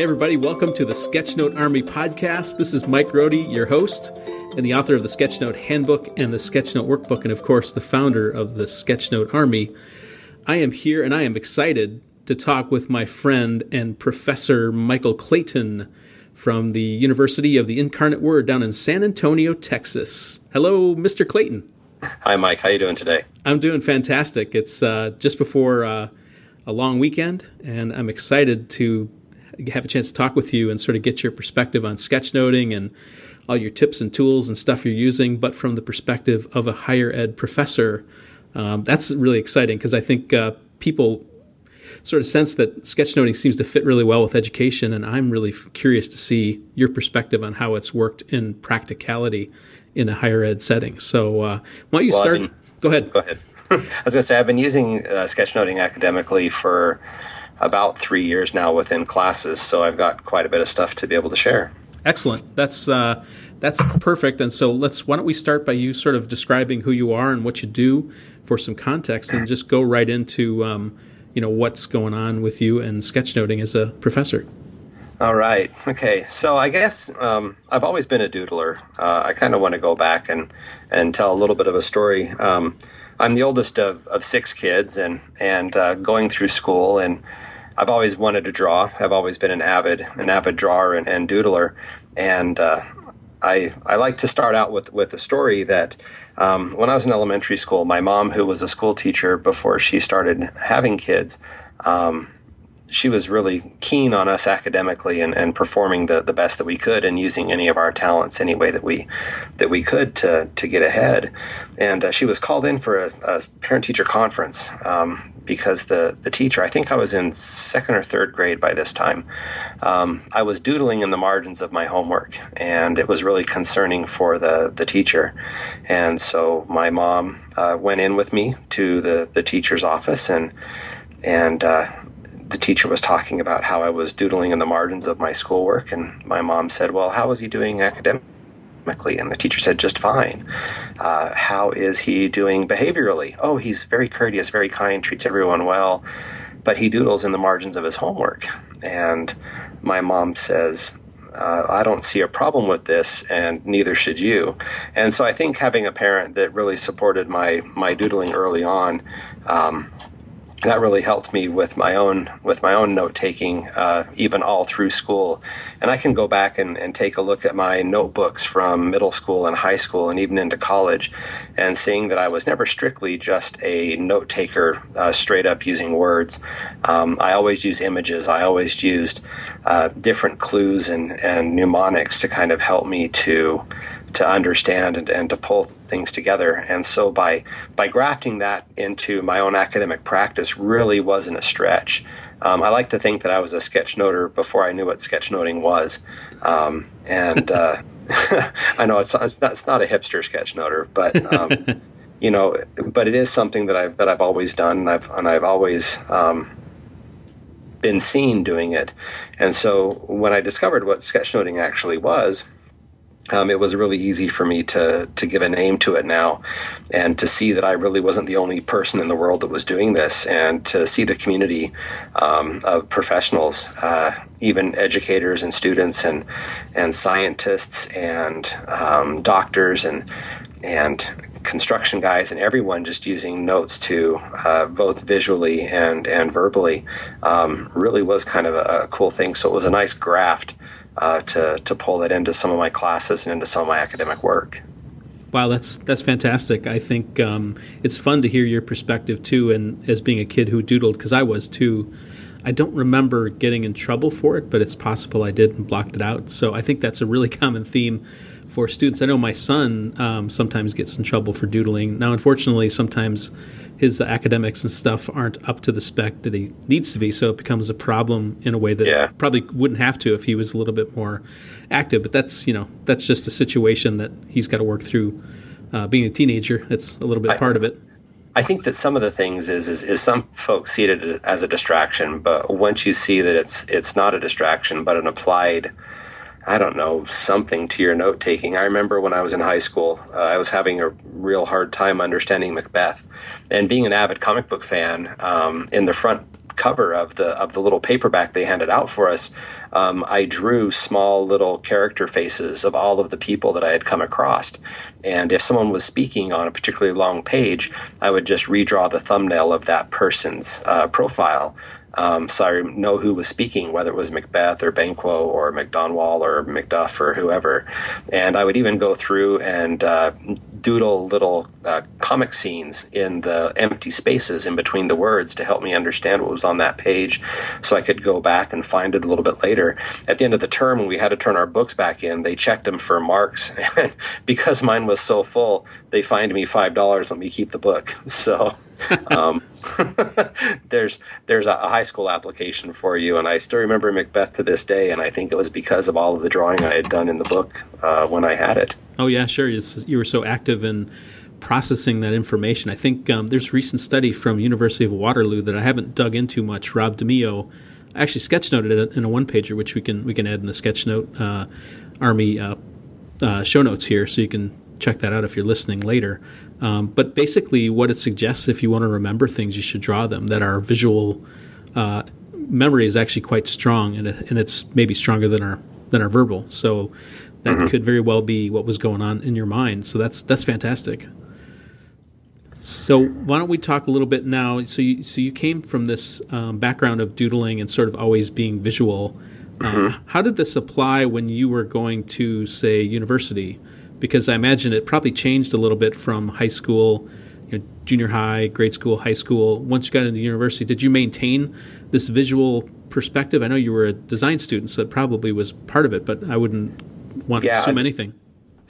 Hey, everybody, welcome to the Sketchnote Army podcast. This is Mike Rohde, your host, and the author of the Sketchnote Handbook and the Sketchnote Workbook, and of course, the founder of the Sketchnote Army. I am here and I am excited to talk with my friend and Professor Michael Clayton from the University of the Incarnate Word down in San Antonio, Texas. Hello, Mr. Clayton. Hi, Mike. How are you doing today? I'm doing fantastic. It's uh, just before uh, a long weekend, and I'm excited to have a chance to talk with you and sort of get your perspective on sketchnoting and all your tips and tools and stuff you're using, but from the perspective of a higher ed professor. Um, that's really exciting because I think uh, people sort of sense that sketchnoting seems to fit really well with education, and I'm really curious to see your perspective on how it's worked in practicality in a higher ed setting. So, uh, why don't you well, start? Been, go ahead. Go ahead. I was going to say I've been using uh, sketchnoting academically for about three years now within classes, so I've got quite a bit of stuff to be able to share. Excellent. That's uh, that's perfect. And so let's why don't we start by you sort of describing who you are and what you do for some context, and just go right into um, you know what's going on with you and sketchnoting as a professor. All right. Okay. So I guess um, I've always been a doodler. Uh, I kind of want to go back and and tell a little bit of a story. Um, I'm the oldest of, of six kids, and and uh, going through school and I've always wanted to draw. I've always been an avid an avid drawer and, and doodler, and uh, I I like to start out with with a story that um, when I was in elementary school, my mom, who was a school teacher before she started having kids. Um, she was really keen on us academically and, and performing the, the best that we could and using any of our talents any way that we that we could to to get ahead. And uh, she was called in for a, a parent teacher conference um, because the the teacher I think I was in second or third grade by this time. Um, I was doodling in the margins of my homework, and it was really concerning for the the teacher. And so my mom uh, went in with me to the the teacher's office and and uh, the teacher was talking about how I was doodling in the margins of my schoolwork, and my mom said, "Well, how is he doing academically?" And the teacher said, "Just fine." Uh, how is he doing behaviorally? Oh, he's very courteous, very kind, treats everyone well, but he doodles in the margins of his homework. And my mom says, uh, I don't see a problem with this, and neither should you. And so I think having a parent that really supported my my doodling early on um, that really helped me with my own with my own note taking uh, even all through school. And i can go back and, and take a look at my notebooks from middle school and high school and even into college and seeing that i was never strictly just a note taker uh, straight up using words. Um, i always use images. I always used uh, different clues and, and mnemonics to kind of help me to to understand and, and to pull things together. And so by by grafting that into my own academic practice really wasn't a stretch. Um, I like to think that I was a sketchnoter before I knew what sketchnoting was. Um, and uh, I know it's, it's not, it's, not, a hipster sketchnoter, but um, you know, but it is something that I've that I've always done, and I've and I've always um, been seen doing it. And so when I discovered what sketchnoting actually was um, it was really easy for me to to give a name to it now, and to see that I really wasn't the only person in the world that was doing this, and to see the community um, of professionals, uh, even educators and students, and and scientists and um, doctors and and construction guys and everyone just using notes to uh, both visually and and verbally um, really was kind of a, a cool thing. So it was a nice graft uh, to to pull that into some of my classes and into some of my academic work. Wow, that's that's fantastic. I think um, it's fun to hear your perspective too, and as being a kid who doodled, because I was too. I don't remember getting in trouble for it, but it's possible I did and blocked it out. So I think that's a really common theme for students. I know my son um, sometimes gets in trouble for doodling. Now, unfortunately, sometimes his academics and stuff aren't up to the spec that he needs to be, so it becomes a problem in a way that yeah. probably wouldn't have to if he was a little bit more active. But that's you know that's just a situation that he's got to work through. Uh, being a teenager, that's a little bit I, part of it. I think that some of the things is, is, is some folks see it as a distraction, but once you see that it's it's not a distraction but an applied I don't know, something to your note taking. I remember when I was in high school, uh, I was having a real hard time understanding Macbeth. And being an avid comic book fan, um, in the front cover of the of the little paperback they handed out for us, um, I drew small little character faces of all of the people that I had come across. And if someone was speaking on a particularly long page, I would just redraw the thumbnail of that person's uh, profile um, so I know who was speaking, whether it was Macbeth or Banquo or Macdonwald or Macduff or whoever. And I would even go through and uh, doodle little uh, comic scenes in the empty spaces in between the words to help me understand what was on that page so I could go back and find it a little bit later. At the end of the term, when we had to turn our books back in, they checked them for marks. And because mine was so full, they fined me $5, let me keep the book. So um, there's there's a, high school application for you, and I still remember Macbeth to this day, and I think it was because of all of the drawing I had done in the book uh, when I had it. Oh yeah, sure. You were so active in processing that information. I think um, there's a recent study from University of Waterloo that I haven't dug into much. Rob Dimeo actually sketchnoted it in a one pager, which we can we can add in the sketchnote uh, army uh, uh, show notes here, so you can check that out if you're listening later. Um, but basically, what it suggests if you want to remember things, you should draw them. That our visual uh, memory is actually quite strong, and, it, and it's maybe stronger than our than our verbal. So that mm-hmm. could very well be what was going on in your mind. So that's that's fantastic. So why don't we talk a little bit now? So you, so you came from this um, background of doodling and sort of always being visual. Uh, mm-hmm. how did this apply when you were going to say university? because I imagine it probably changed a little bit from high school, you know, junior high, grade school, high school. Once you got into university, did you maintain this visual perspective? I know you were a design student, so it probably was part of it, but I wouldn't want yeah, to assume anything.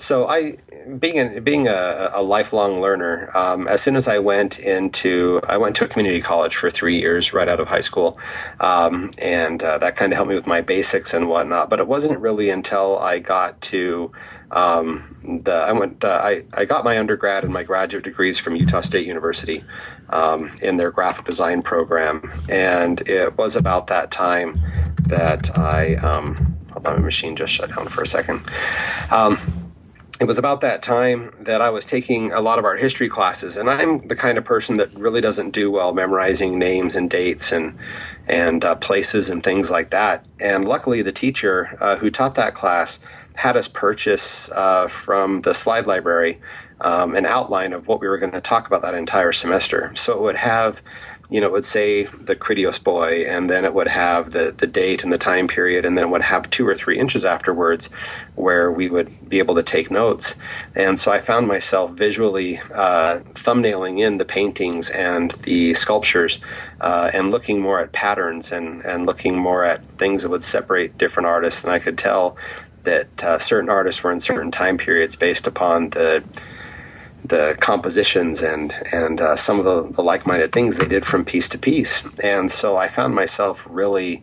So I, being a, being a, a lifelong learner, um, as soon as I went into, I went to a community college for three years right out of high school, um, and uh, that kind of helped me with my basics and whatnot. But it wasn't really until I got to um, the, I went. Uh, I I got my undergrad and my graduate degrees from Utah State University um, in their graphic design program, and it was about that time that I. Um, hold on, my machine just shut down for a second. It was about that time that I was taking a lot of art history classes, and I'm the kind of person that really doesn't do well memorizing names and dates and and uh, places and things like that. And luckily, the teacher uh, who taught that class had us purchase uh, from the slide library um, an outline of what we were going to talk about that entire semester. So it would have, you know, it would say the Critios boy, and then it would have the, the date and the time period, and then it would have two or three inches afterwards where we would be able to take notes. And so I found myself visually uh, thumbnailing in the paintings and the sculptures uh, and looking more at patterns and, and looking more at things that would separate different artists. And I could tell that uh, certain artists were in certain time periods based upon the the compositions and and uh, some of the, the, like-minded things they did from piece to piece. And so I found myself really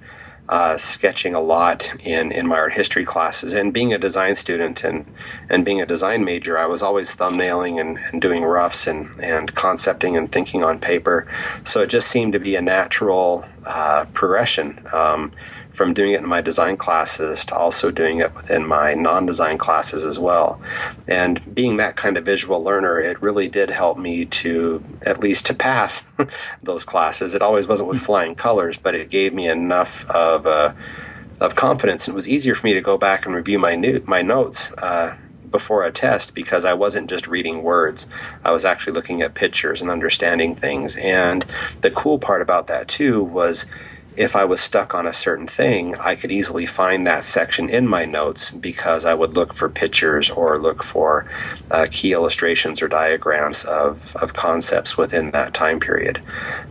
uh, sketching a lot in, in my art history classes. And being a design student and, and being a design major, I was always thumbnailing and, and doing roughs and, and concepting and thinking on paper. So it just seemed to be a natural uh, progression. Um, from doing it in my design classes to also doing it within my non-design classes as well. And being that kind of visual learner, it really did help me to at least to pass those classes. It always wasn't with flying colors, but it gave me enough of uh, of confidence, and it was easier for me to go back and review my new, my notes. Uh, before a test because I wasn't just reading words. I was actually looking at pictures and understanding things. And the cool part about that too was if I was stuck on a certain thing, I could easily find that section in my notes because I would look for pictures or look for uh, key illustrations or diagrams of, of concepts within that time period.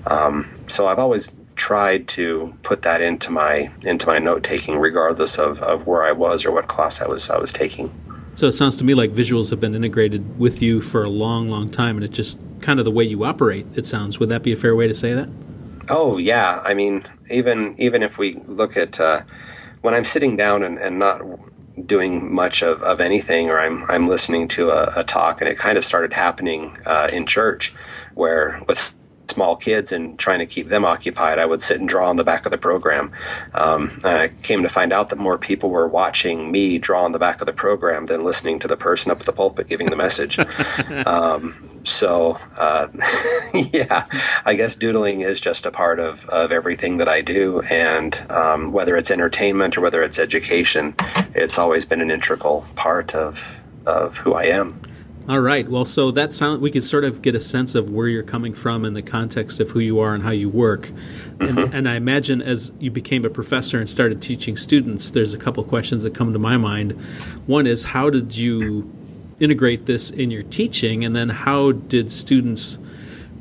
Um, so I've always tried to put that into my into my note taking regardless of, of where I was or what class I was I was taking. So it sounds to me like visuals have been integrated with you for a long, long time, and it's just kind of the way you operate. It sounds. Would that be a fair way to say that? Oh yeah, I mean, even even if we look at uh, when I'm sitting down and, and not doing much of, of anything, or I'm I'm listening to a, a talk, and it kind of started happening uh, in church, where with small kids and trying to keep them occupied, I would sit and draw on the back of the program. Um, I came to find out that more people were watching me draw on the back of the program than listening to the person up at the pulpit giving the message. um, so uh, yeah, I guess doodling is just a part of, of everything that I do, and um, whether it's entertainment or whether it's education, it's always been an integral part of of who I am. All right. Well, so that sound we can sort of get a sense of where you're coming from in the context of who you are and how you work. Mm-hmm. And, and, I imagine as you became a professor and started teaching students, there's a couple questions that come to my mind. One is how did you integrate this in your teaching, and then how did students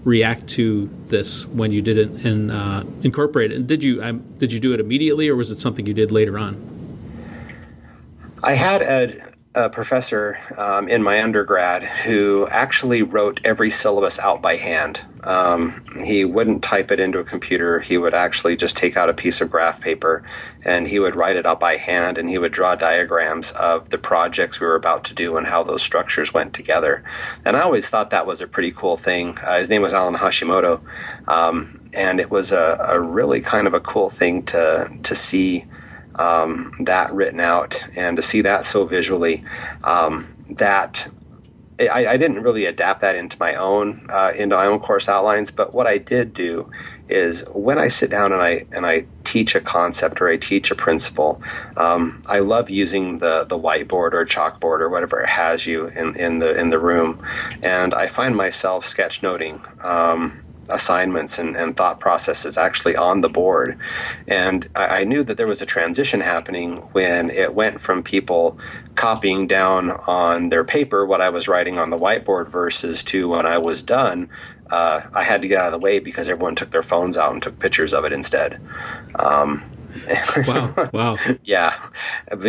react to this when you did it and uh, incorporate it? And did you um, did you do it immediately, or was it something you did later on? I had a a professor um, in my undergrad who actually wrote every syllabus out by hand. Um, he wouldn't type it into a computer. He would actually just take out a piece of graph paper and he would write it out by hand and he would draw diagrams of the projects we were about to do and how those structures went together. And I always thought that was a pretty cool thing. Uh, his name was Alan Hashimoto. Um, and it was a, a really kind of a cool thing to, to see um, that written out and to see that so visually um, that I, I, didn't really adapt that into my own uh, into my own course outlines but what I did do is when I sit down and I and I teach a concept or I teach a principle um, I love using the the whiteboard or chalkboard or whatever it has you in, in the in the room and I find myself sketchnoting um, assignments and, and thought processes actually on the board. And I, I, knew that there was a transition happening when it went from people copying down on their paper what I was writing on the whiteboard versus to when I was done. Uh, I had to get out of the way because everyone took their phones out and took pictures of it instead. Um, wow! Wow! yeah,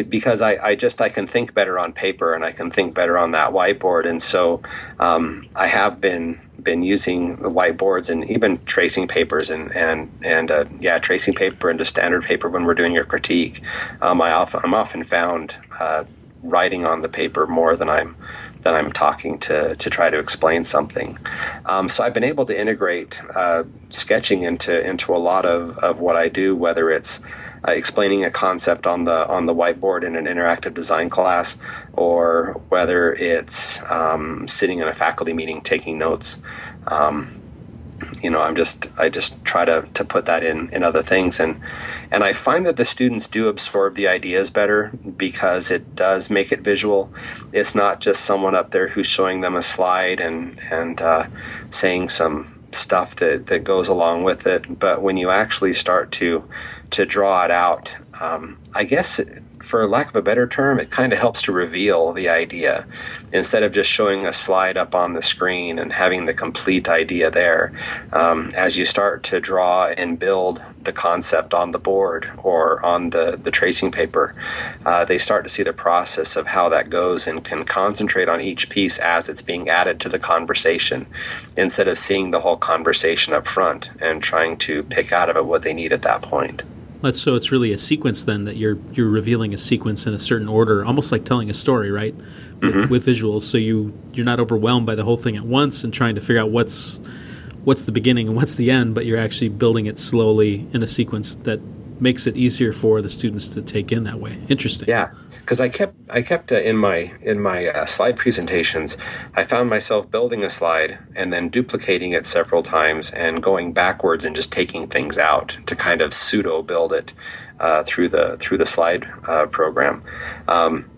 because I, I just I can think better on paper and I can think better on that whiteboard, and so um, I have been been using whiteboards and even tracing papers and and and uh, yeah, tracing paper into standard paper when we're doing your critique. Um, I often I'm often found uh, writing on the paper more than I'm than I'm talking to to try to explain something. Um, so I've been able to integrate uh, sketching into into a lot of, of what I do, whether it's uh, explaining a concept on the on the whiteboard in an interactive design class, or whether it's um, sitting in a faculty meeting taking notes. Um, you know, I'm just I just try to to put that in in other things and and I find that the students do absorb the ideas better because it does make it visual. It's not just someone up there who's showing them a slide and and uh, saying some stuff that that goes along with it, but when you actually start to to draw it out. Um, I guess, for lack of a better term, it kind of helps to reveal the idea instead of just showing a slide up on the screen and having the complete idea there. Um, as you start to draw and build the concept on the board or on the, the tracing paper, uh, they start to see the process of how that goes and can concentrate on each piece as it's being added to the conversation instead of seeing the whole conversation up front and trying to pick out of it what they need at that point. So it's really a sequence then that you're you're revealing a sequence in a certain order, almost like telling a story, right? Mm-hmm. With, with, visuals, so you you're not overwhelmed by the whole thing at once and trying to figure out what's what's the beginning and what's the end, but you're actually building it slowly in a sequence that makes it easier for the students to take in that way. Interesting. Yeah, because I kept I kept uh, in my in my uh, slide presentations, I found myself building a slide and then duplicating it several times and going backwards and just taking things out to kind of pseudo build it uh, through the through the slide uh, program. Um,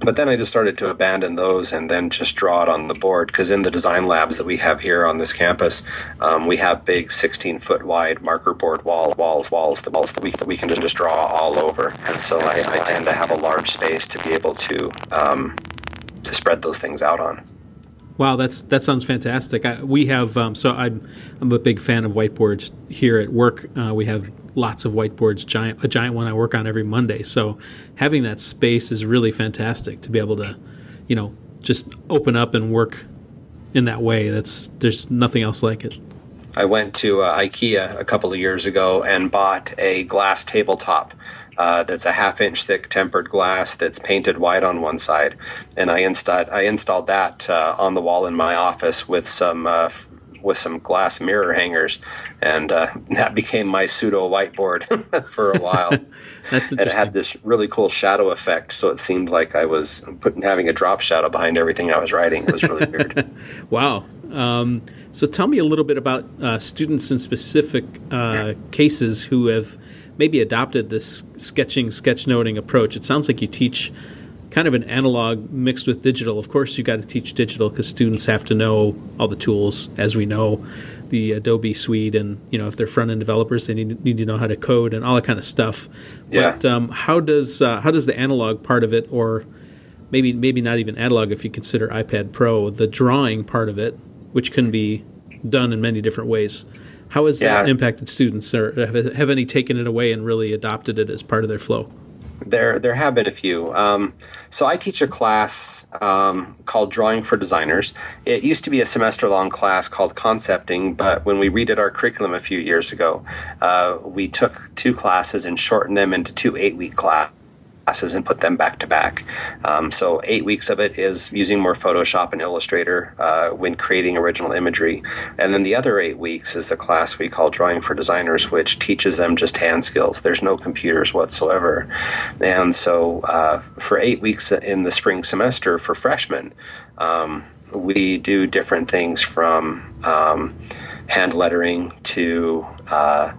but then I just started to abandon those and then just draw it on the board because in the design labs that we have here on this campus, um, we have big 16 foot wide marker board wall walls walls the walls that we that we can just draw all over, and so I, I tend to have a large space to be able to um, to spread those things out on. Wow, that's that sounds fantastic. I, we have um, so I'm I'm a big fan of whiteboards here at work. Uh, we have lots of whiteboards, giant a giant one I work on every Monday. So having that space is really fantastic to be able to, you know, just open up and work in that way. That's there's nothing else like it. I went to uh, IKEA a couple of years ago and bought a glass tabletop. Uh, that's a half inch thick tempered glass that's painted white on one side, and I installed I installed that uh, on the wall in my office with some uh, with some glass mirror hangers, and uh, that became my pseudo whiteboard for a while. That's and it had this really cool shadow effect, so it seemed like I was putting having a drop shadow behind everything I was writing. It was really weird. wow, Um, so tell me a little bit about uh, students in specific uh, cases who have maybe adopted this sketching, sketchnoting approach. It sounds like you teach kind of an analog mixed with digital. Of course, you've got to teach digital because students have to know all the tools, as we know, the Adobe suite, and you know if they're front end developers, they need, need to know how to code and all that kind of stuff. Yeah. But um, how does uh, how does the analog part of it, or maybe maybe not even analog if you consider iPad Pro, the drawing part of it, which can be done in many different ways. How has Yeah. that impacted students, or have, have any taken it away and really adopted it as part of their flow? There, there have been a few. Um, so I teach a class um, called Drawing for Designers. It used to be a semester-long class called Concepting, but when we redid our curriculum a few years ago, uh, we took two classes and shortened them into two eight-week classes and put them back to back. Um, so eight weeks of it is using more Photoshop and Illustrator uh, when creating original imagery, and then the other eight weeks is the class we call Drawing for Designers, which teaches them just hand skills. There's no computers whatsoever, and so uh, for eight weeks in the spring semester for freshmen. Um, we do different things from um, hand lettering to uh,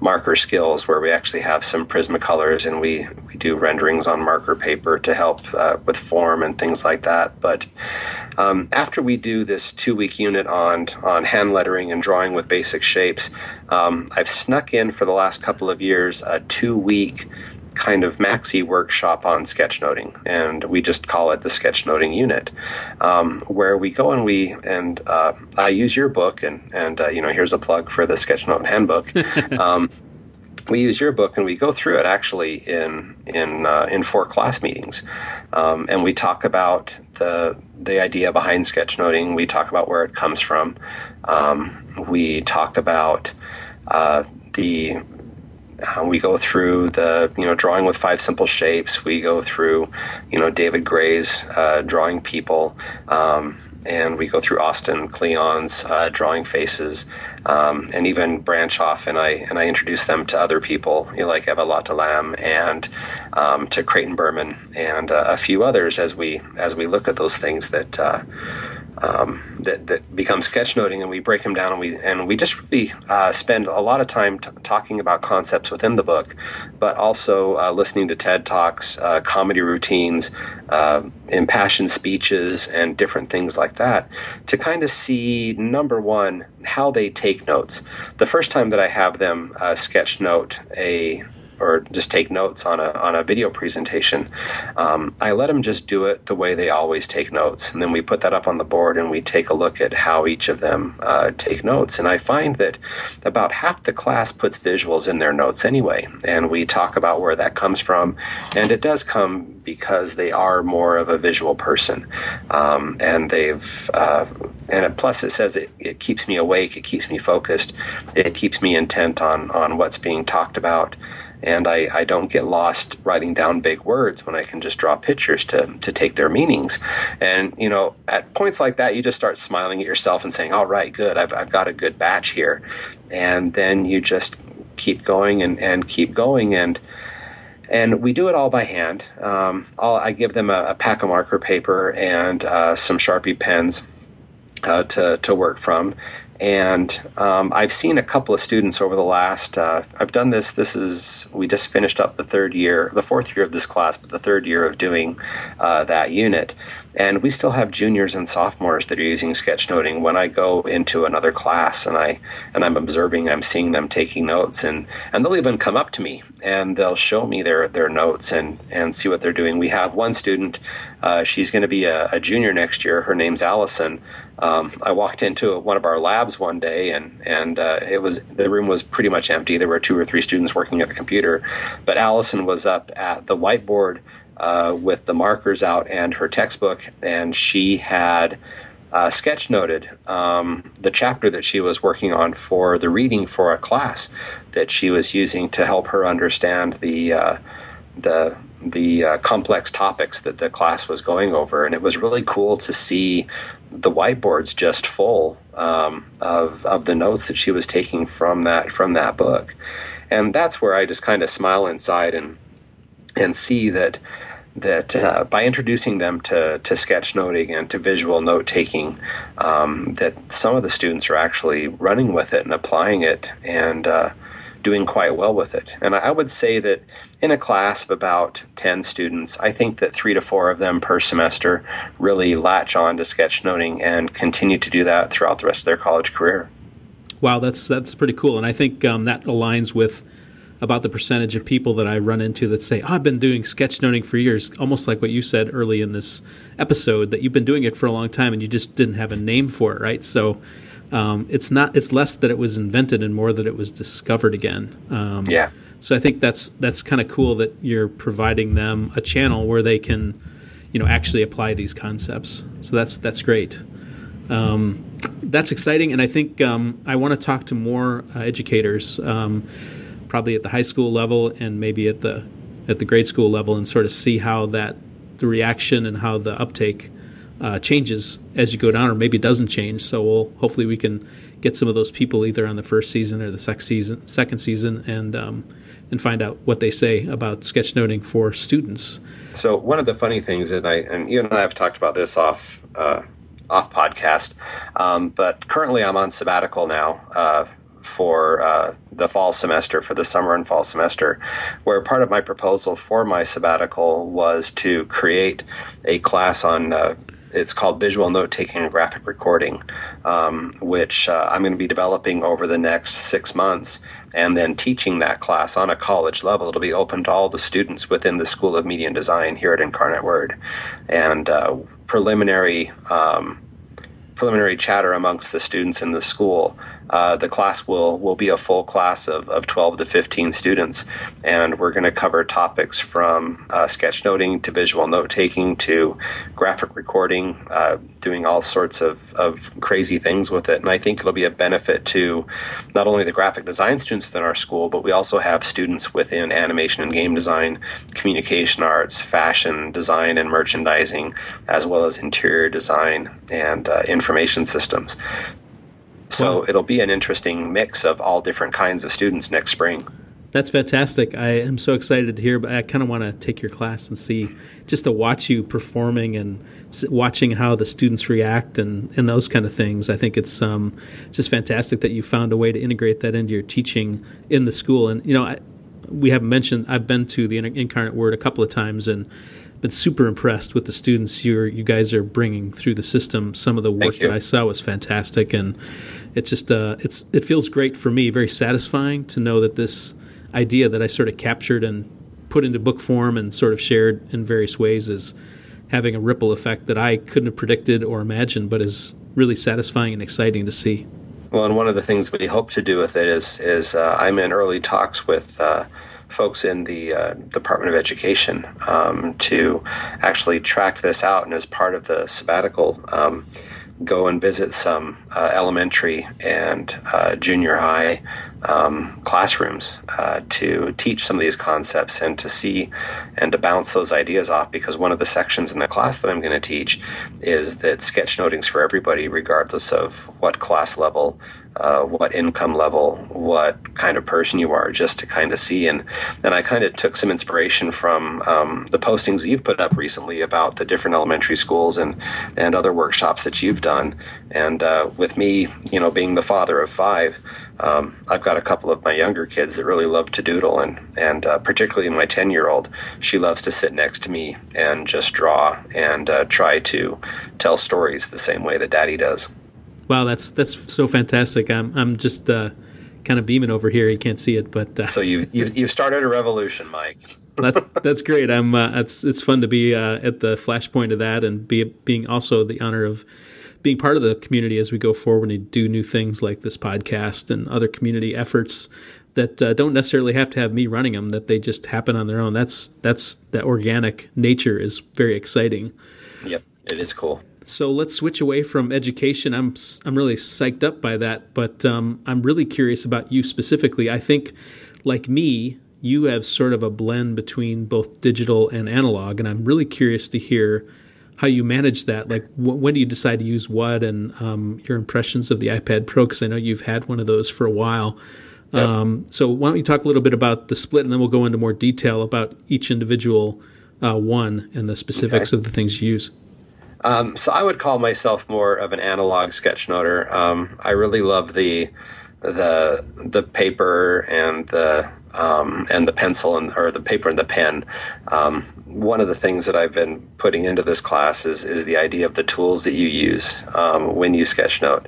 marker skills where we actually have some Prismacolors and we, do renderings on marker paper to help uh, with form and things like that. But um, after we do this two week unit on, on hand lettering and drawing with basic shapes, um, I've snuck in for the last couple of years a two week kind of maxi workshop on sketchnoting, and we just call it the sketchnoting unit, um, where we go and we and uh, I use your book, and and uh, you know here's a plug for the sketchnote handbook. um, we use your book and we go through it actually in in uh, in four class meetings, um, and we talk about the the idea behind sketchnoting. We talk about where it comes from. Um, we talk about uh, the uh, we go through the you know drawing with five simple shapes. We go through you know David Gray's uh, drawing people, um, and we go through Austin Kleon's uh, drawing faces, um, and even branch off and I and I introduce them to other people you know, like Eva-Lotta Lamm and um, to Craighton Berman and uh, a few others as we as we look at those things that. Uh, um, that, that become sketchnoting, and we break them down, and we and we just really uh, spend a lot of time t- talking about concepts within the book, but also uh, listening to TED talks, uh, comedy routines, uh, impassioned speeches, and different things like that to kind of see number one how they take notes. The first time that I have them uh, sketch note a or just take notes on a on a video presentation. Um, I let them just do it the way they always take notes, and then we put that up on the board and we take a look at how each of them uh, take notes. And I find that about half the class puts visuals in their notes anyway, and we talk about where that comes from, and it does come because they are more of a visual person, um, and they've uh, and plus it says it, it keeps me awake, it keeps me focused, it keeps me intent on on what's being talked about and I, I don't get lost writing down big words when I can just draw pictures to, to take their meanings. And, you know, at points like that, you just start smiling at yourself and saying, all right, good, I've, I've got a good batch here. And then you just keep going and, and keep going. And, and we do it all by hand. Um, I give them a, a pack of marker paper and uh, some Sharpie pens uh, to, to work from. And um, I've seen a couple of students over the last. Uh, I've done this. This is we just finished up the third year, the fourth year of this class, but the third year of doing uh, that unit. And we still have juniors and sophomores that are using sketchnoting. When I go into another class and I and I'm observing, I'm seeing them taking notes, and and they'll even come up to me and they'll show me their their notes and and see what they're doing. We have one student. Uh, she's going to be a, a junior next year. Her name's Allison. Um, I walked into one of our labs one day, and and uh, it was the room was pretty much empty. There were two or three students working at the computer, but Allison was up at the whiteboard uh, with the markers out and her textbook, and she had uh, sketch noted um, the chapter that she was working on for the reading for a class that she was using to help her understand the uh, the the uh, complex topics that the class was going over, and it was really cool to see the whiteboards just full um, of of the notes that she was taking from that from that book, and that's where I just kind of smile inside and and see that that uh, by introducing them to, to sketchnoting and to visual note taking, um, that some of the students are actually running with it and applying it. And uh, doing quite well with it. And I would say that in a class of about 10 students, I think that three to four of them per semester really latch on to sketchnoting and continue to do that throughout the rest of their college career. Wow, that's that's pretty cool, and I think um, that aligns with about the percentage of people that I run into that say, oh, "I've been doing sketchnoting for years," almost like what you said early in this episode that you've been doing it for a long time and you just didn't have a name for it, right? So um, it's not it's less that it was invented and more that it was discovered again. Um, yeah. So I think that's that's kind of cool that you're providing them a channel where they can, you know, actually apply these concepts. So that's that's great. Um, that's exciting, and I think um, I want to talk to more uh, educators, um, probably at the high school level and maybe at the at the grade school level, and sort of see how that the reaction and how the uptake uh, changes as you go down, or maybe it doesn't change. So we'll hopefully we can get some of those people either on the first season or the second season, second season, and um, and find out what they say about sketchnoting for students. So one of the funny things, and I and you and I have talked about this off uh, off podcast, um, but currently I'm on sabbatical now. Uh, for uh, the fall semester, for the summer and fall semester, where part of my proposal for my sabbatical was to create a class on uh, it's called Visual Note Taking and Graphic Recording, um, which uh, I'm going to be developing over the next six months and then teaching that class on a college level. It'll be open to all the students within the School of Media and Design here at Incarnate Word. And uh, preliminary. Um, preliminary chatter amongst the students in the school uh, the class will will be a full class of, of 12 to 15 students, and we're going to cover topics from uh, sketchnoting to visual note taking to graphic recording, uh, doing all sorts of, of crazy things with it. And I think it'll be a benefit to not only the graphic design students within our school, but we also have students within animation and game design, communication arts, fashion design and merchandising, as well as interior design and uh, information systems. So it'll be an interesting mix of all different kinds of students next spring. That's fantastic. I am so excited to hear, but I kind of want to take your class and see, just to watch you performing and watching how the students react and, and those kind of things. I think it's um, just fantastic that you found a way to integrate that into your teaching in the school. And, you know, I, we haven't mentioned, I've been to the Incarnate Word a couple of times and been super impressed with the students you you guys are bringing through the system. Some of the work that I saw was fantastic, and it's just uh, it's it feels great for me, very satisfying to know that this idea that I sort of captured and put into book form and sort of shared in various ways is having a ripple effect that I couldn't have predicted or imagined, but is really satisfying and exciting to see. Well, and one of the things we hope to do with it is is uh, I'm in early talks with. Uh, folks in the uh, Department of Education um, to actually track this out, and as part of the sabbatical, um, go and visit some uh, elementary and uh, junior high um, classrooms uh, to teach some of these concepts and to see and to bounce those ideas off because one of the sections in the class that I'm going to teach is that sketchnoting is for everybody regardless of what class level uh, what income level, what kind of person you are, just to kind of see. And then I kind of took some inspiration from um, the postings you've put up recently about the different elementary schools and and other workshops that you've done. And uh, with me, you know, being the father of five. Um, I've got a couple of my younger kids that really love to doodle, and and uh, particularly my ten year old, she loves to sit next to me and just draw and uh, try to tell stories the same way that Daddy does. Wow, that's that's so fantastic. I'm I'm just uh, kind of beaming over here. You can't see it, but uh, so you you've, you've started a revolution, Mike. that's that's great. I'm uh, it's it's fun to be uh, at the flashpoint of that and be being also the honor of being part of the community as we go forward and do new things like this podcast and other community efforts that uh, don't necessarily have to have me running them that they just happen on their own that's that's that organic nature is very exciting yep it is cool so let's switch away from education. I'm I'm really psyched up by that, but um, I'm really curious about you specifically. I think, like me, you have sort of a blend between both digital and analog, and I'm really curious to hear how you manage that. Like, wh- when do you decide to use what, and um, your impressions of the iPad Pro? Because I know you've had one of those for a while. Yep. Um, so why don't you talk a little bit about the split, and then we'll go into more detail about each individual uh, one and the specifics okay. of the things you use. Um, so I would call myself more of an analog sketchnoter. Um, I really love the the the paper and the um, and the pencil and or the paper and the pen. Um, one of the things that I've been putting into this class is is the idea of the tools that you use um, when you sketchnote.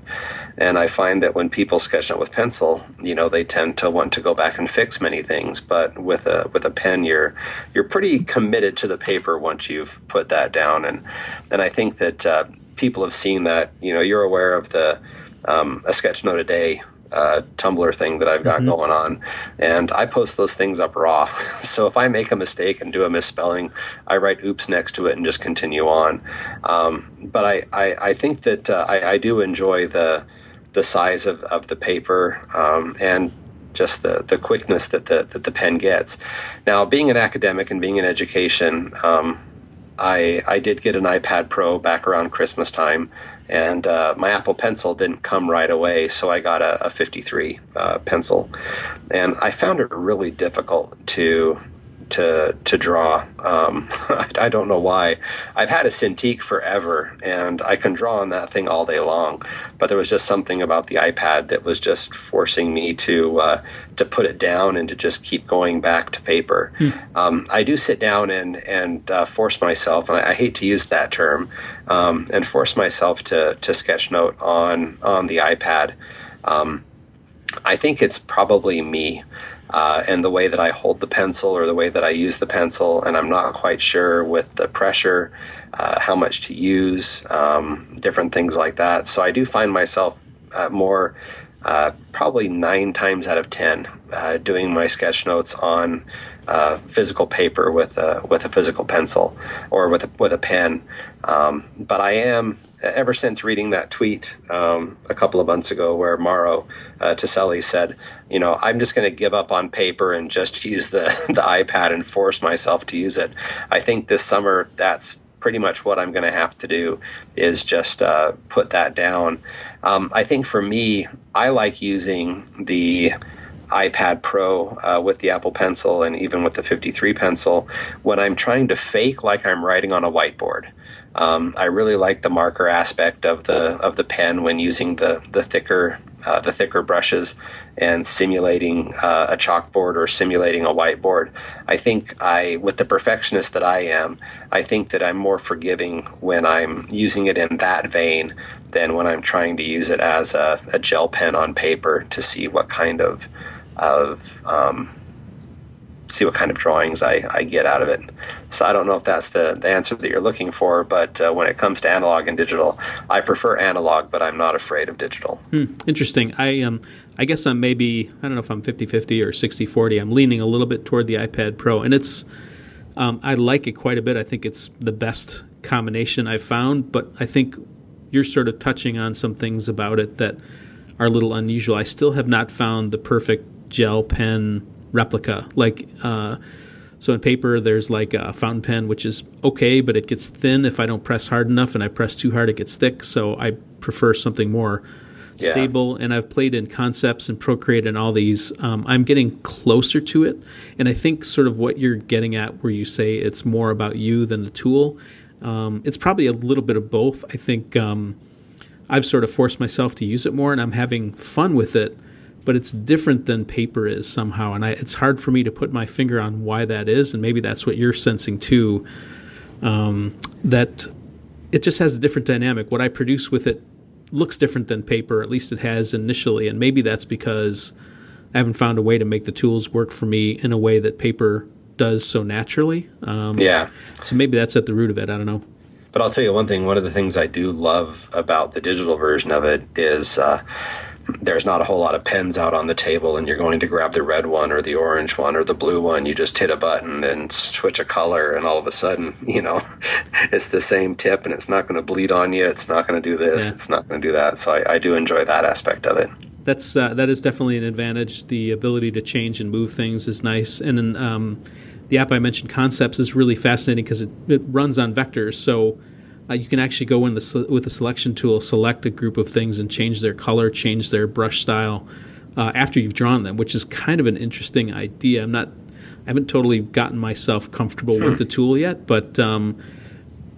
And I find that when people sketch note with pencil, you know, they tend to want to go back and fix many things. But with a with a pen, you're you're pretty committed to the paper once you've put that down. And and I think that uh, people have seen that. You know, you're aware of the um, a sketch note a day uh, Tumblr thing that I've got mm-hmm. going on, and I post those things up raw. so if I make a mistake and do a misspelling, I write "oops" next to it and just continue on. Um, but I, I, I, think that uh, I, I, do enjoy the the size of, of the paper um, and just the, the quickness that the that the pen gets. Now, being an academic and being in education, um, I I did get an iPad Pro back around Christmas time and uh, my Apple Pencil didn't come right away, so I got a, a 53 uh, pencil, and I found it really difficult to to to draw. Um, I don't know why. I've had a Cintiq forever, and I can draw on that thing all day long. But there was just something about the iPad that was just forcing me to uh, to put it down and to just keep going back to paper. Hmm. Um, I do sit down and and uh, force myself, and I, I, hate to use that term, um, and force myself to to sketchnote on on the iPad. Um, I think it's probably me uh, and the way that I hold the pencil or the way that I use the pencil, and I'm not quite sure with the pressure, uh, how much to use, um, different things like that. So I do find myself uh, more, uh, probably nine times out of ten, uh, doing my sketch notes on uh, physical paper with a with a physical pencil or with a, with a pen. Um, but I am ever since reading that tweet um, a couple of months ago where Mauro uh, Toselli said, you know, I'm just going to give up on paper and just use the, the iPad and force myself to use it. I think this summer that's pretty much what I'm going to have to do is just uh, put that down. Um, I think for me, I like using the iPad Pro uh, with the Apple Pencil and even with the 53 pencil when I'm trying to fake like I'm writing on a whiteboard. Um, I really like the marker aspect of the of the pen when using the the thicker uh, the thicker brushes and simulating uh, a chalkboard or simulating a whiteboard. I think I, with the perfectionist that I am, I think that I'm more forgiving when I'm using it in that vein than when I'm trying to use it as a, a gel pen on paper to see what kind of of um, see what kind of drawings I, I get out of it. So I don't know if that's the, the answer that you're looking for, but uh, when it comes to analog and digital, I prefer analog, but I'm not afraid of digital. Hmm, interesting. I um, I guess I'm maybe I don't know if I'm 50-50 or 60-40. I'm leaning a little bit toward the iPad Pro, and it's um, I like it quite a bit. I think it's the best combination I've found, but I think you're sort of touching on some things about it that are a little unusual. I still have not found the perfect gel pen replica. Like, uh, so in paper, there's like a fountain pen, which is okay, but it gets thin if I don't press hard enough, and I press too hard, it gets thick. So I prefer something more yeah. stable. And I've played in concepts and Procreate and all these. Um, I'm getting closer to it, and I think sort of what you're getting at, where you say it's more about you than the tool. Um, it's probably a little bit of both. I think um, I've sort of forced myself to use it more, and I'm having fun with it but it's different than paper is somehow. And I, it's hard for me to put my finger on why that is. And maybe that's what you're sensing too. Um, that it just has a different dynamic. What I produce with it looks different than paper, at least it has initially. And maybe that's because I haven't found a way to make the tools work for me in a way that paper does so naturally. Um, yeah. So maybe that's at the root of it. I don't know. But I'll tell you one thing. One of the things I do love about the digital version of it is uh, there's not a whole lot of pens out on the table and you're going to grab the red one or the orange one or the blue one. You just hit a button and switch a color and all of a sudden you know it's the same tip and it's not going to bleed on you. It's not going to do this. Yeah. it's not going to do that. So I, I, do enjoy that aspect of it. That's uh, that is definitely an advantage. The ability to change and move things is nice. And um, the app i mentioned concepts is really fascinating because it, it runs on vectors. So uh, you can actually go in the, with the selection tool, select a group of things, and change their color, change their brush style uh, after you've drawn them, which is kind of an interesting idea. I'm not I haven't totally gotten myself comfortable with the tool yet, but um,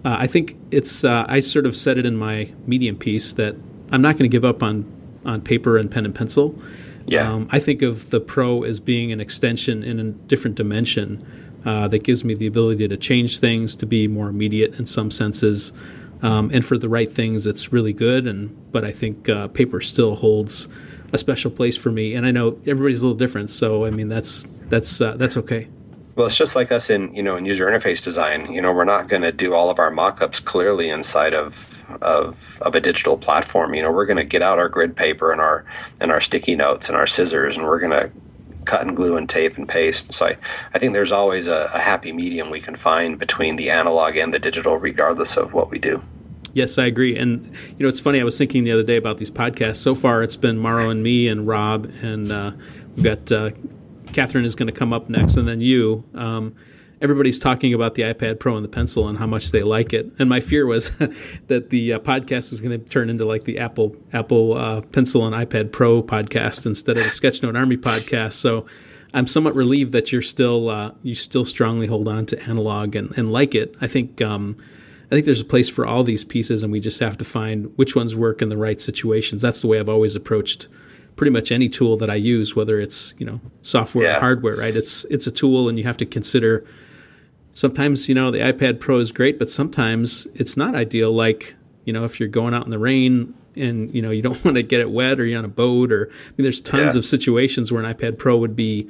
uh, I think it's. Uh, I sort of said it in my medium piece that I'm not going to give up on on paper and pen and pencil. Yeah. Um, I think of the Pro as being an extension in a different dimension uh, that gives me the ability to change things, to be more immediate in some senses, um, and for the right things, it's really good. And but I think uh, paper still holds a special place for me. And I know everybody's a little different, so I mean that's that's uh, that's okay. Well, it's just like us in you know in user interface design. You know, we're not going to do all of our mockups clearly inside of of of a digital platform. You know, we're going to get out our grid paper and our and our sticky notes and our scissors, and we're going to cut and glue and tape and paste. So I, I think there's always a, a happy medium we can find between the analog and the digital, regardless of what we do. Yes, I agree. And you know, it's funny. I was thinking the other day about these podcasts. So far, it's been Mauro and me and Rob, and uh, we've got uh, Catherine is going to come up next, and then you. Um, everybody's talking about the iPad Pro and the pencil and how much they like it. And my fear was that the uh, podcast was going to turn into like the Apple Apple uh, Pencil and iPad Pro podcast instead of the Sketchnote Army podcast. So I'm somewhat relieved that you're still uh, you still strongly hold on to analog and, and like it. I think. Um, I think there's a place for all these pieces, and we just have to find which ones work in the right situations. That's the way I've always approached pretty much any tool that I use, whether it's you know software Yeah. or hardware. Right? It's it's a tool, and you have to consider. Sometimes you know the iPad Pro is great, but sometimes it's not ideal. Like you know if you're going out in the rain and you know you don't want to get it wet, or you're on a boat, or I mean, there's tons Yeah. of situations where an iPad Pro would be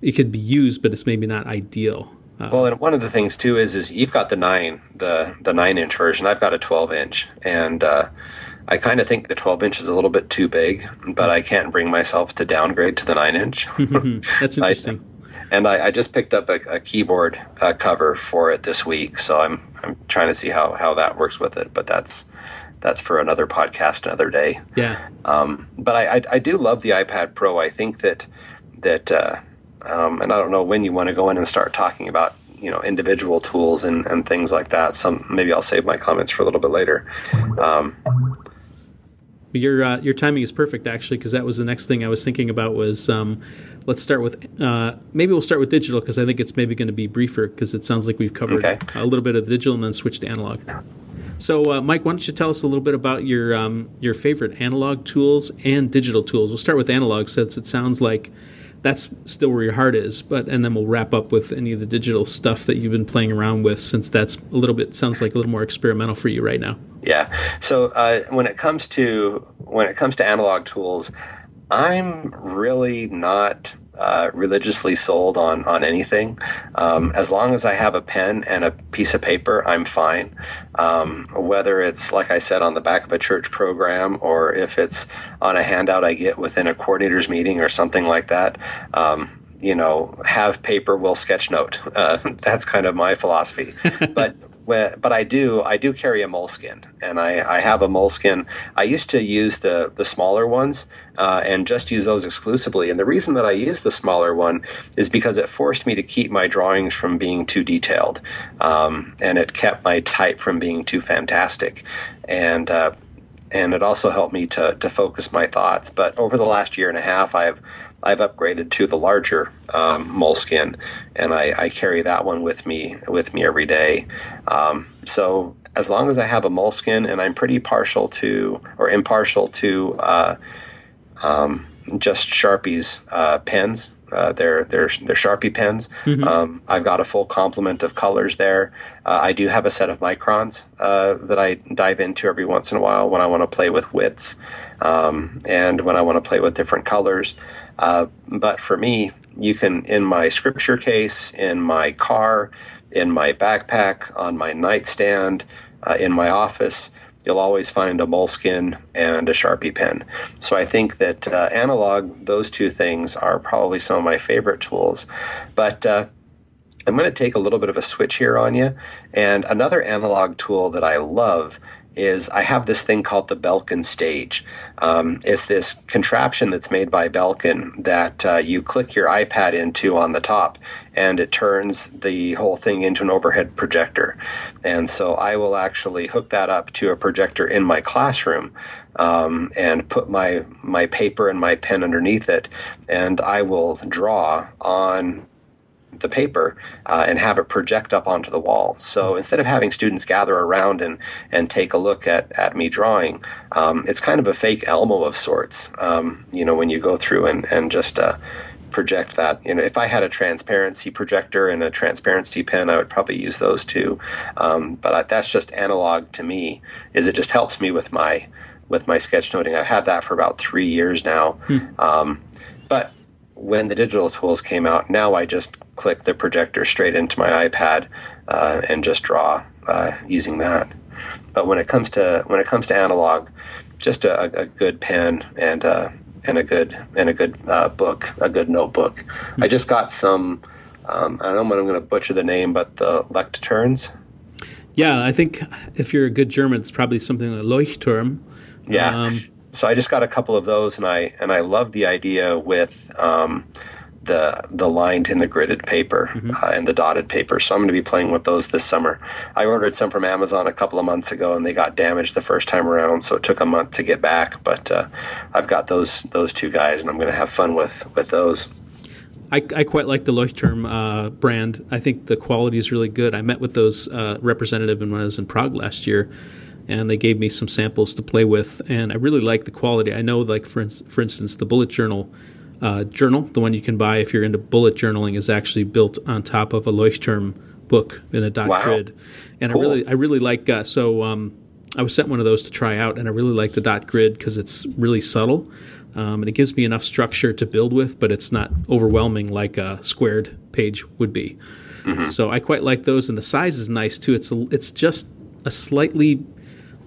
it could be used, but it's maybe not ideal. Uh, Well, and one of the things too is is you've got the nine, the the nine inch version. I've got a twelve inch, and uh, I kind of think the twelve inch is a little bit too big, but I can't bring myself to downgrade to the nine inch. that's interesting. And I, I just picked up a, a keyboard uh, cover for it this week, so I'm I'm trying to see how how that works with it. But that's that's for another podcast another day. yeah. Um, but I, I, I do love the iPad Pro. I think that that, uh, um, and I don't know when you want to go in and start talking about you know individual tools and, and things like that. Some maybe I'll save my comments for a little bit later. Um, Your uh, your timing is perfect actually because that was the next thing I was thinking about was um, let's start with uh, maybe we'll start with digital because I think it's maybe going to be briefer because it sounds like we've covered Okay. a little bit of digital and then switch to analog. So uh, Mike, why don't you tell us a little bit about your um, your favorite analog tools and digital tools? We'll start with analog since it sounds like that's still where your heart is, but and then we'll wrap up with any of the digital stuff that you've been playing around with since that's a little bit sounds like a little more experimental for you right now. Yeah. So uh, when it comes to when it comes to analog tools, I'm really not uh, religiously sold on on anything. Um, as long as I have a pen and a piece of paper, I'm fine. Um, whether it's like I said on the back of a church program, or if it's on a handout I get within a coordinators meeting or something like that. Um, you know, have paper, will sketch note. Uh, that's kind of my philosophy. but when, but I do I do carry a Moleskine, and I, I have a Moleskine. I used to use the the smaller ones uh, and just use those exclusively. And the reason that I use the smaller one is because it forced me to keep my drawings from being too detailed, um, and it kept my type from being too fantastic, and. Uh, and it also helped me to, to focus my thoughts. But over the last year and a half, I've I've upgraded to the larger um, Moleskine, and I, I carry that one with me with me every day. Um, so as long as I have a Moleskine, and I'm pretty partial to or impartial to uh, um, just Sharpie's uh, pens. Uh, they're they're they're Sharpie pens. Um, I've got a full complement of colors there. Uh, I do have a set of microns uh, that I dive into every once in a while when I want to play with widths um, and when I want to play with different colors. Uh, but for me, you can in my scripture case, in my car, in my backpack, on my nightstand, uh, in my office you'll always find a Moleskine and a sharpie pen. So I think that uh, analog, those two things are probably some of my favorite tools. But uh, I'm going to take a little bit of a switch here on you. And another analog tool that I love is I have this thing called the Belkin Stage. Um, it's this contraption that's made by Belkin that uh, you click your iPad into on the top, and it turns the whole thing into an overhead projector. And so I will actually hook that up to a projector in my classroom. Um, and put my my paper and my pen underneath it, and I will draw on the paper uh, and have it project up onto the wall. So instead of having students gather around and, and take a look at, at me drawing, um, it's kind of a fake Elmo of sorts. Um, you know, when you go through and, and just uh, project that. You know, if I had a transparency projector and a transparency pen, I would probably use those too. Um, but I, that's just analog to me. Is it just helps me with my with my sketchnoting. I've had that for about three years now. Hmm. Um, but when the digital tools came out, now I just click the projector straight into my iPad uh, and just draw uh, using that. But when it comes to when it comes to analog, just a, a good pen and uh, and a good and a good uh, book, a good notebook. I just got some. Um, I don't know what I'm going to butcher the name, but the Leuchtturms. Yeah, I think if you're a good German, it's probably something like Leuchtturm. Yeah. Um, so I just got a couple of those, and I and I love the idea with um, the the lined and the gridded paper mm-hmm. uh, and the dotted paper. So I'm going to be playing with those this summer. I ordered some from Amazon a couple of months ago, and they got damaged the first time around, so it took a month to get back. But uh, I've got those those two guys, and I'm going to have fun with with those. I, I quite like the Leuchtturm uh, brand. I think the quality is really good. I met with those uh, representative when I was in Prague last year, and they gave me some samples to play with, and I really like the quality. I know, like for for instance, the bullet journal uh, journal, the one you can buy if you're into bullet journaling, is actually built on top of a Leuchtturm book in a dot wow. grid, and cool. I really I really like uh, so. Um, I was sent one of those to try out, and I really like the dot grid because it's really subtle, um, and it gives me enough structure to build with, but it's not overwhelming like a squared page would be. Mm-hmm. So I quite like those, and the size is nice too. It's a, it's just a slightly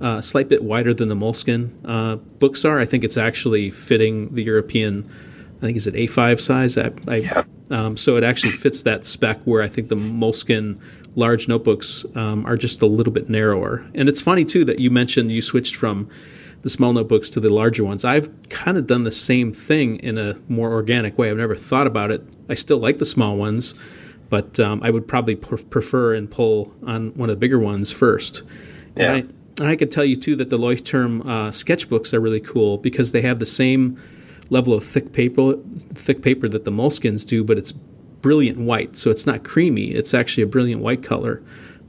uh, slight bit wider than the Moleskine uh, books are. I think it's actually fitting the European I think it's an A5 size. I, I, yeah. Um, so it actually fits that spec where I think the Moleskine large notebooks um, are just a little bit narrower. And it's funny too that you mentioned you switched from the small notebooks to the larger ones. I've kind of done the same thing in a more organic way. I've never thought about it. I still like the small ones, but um, I would probably pr- prefer and pull on one of the bigger ones first. Yeah. And I, and I could tell you too that the Leuchtturm uh, sketchbooks are really cool because they have the same level of thick paper, thick paper that the Moleskines do, but it's brilliant white. So it's not creamy. It's actually a brilliant white color,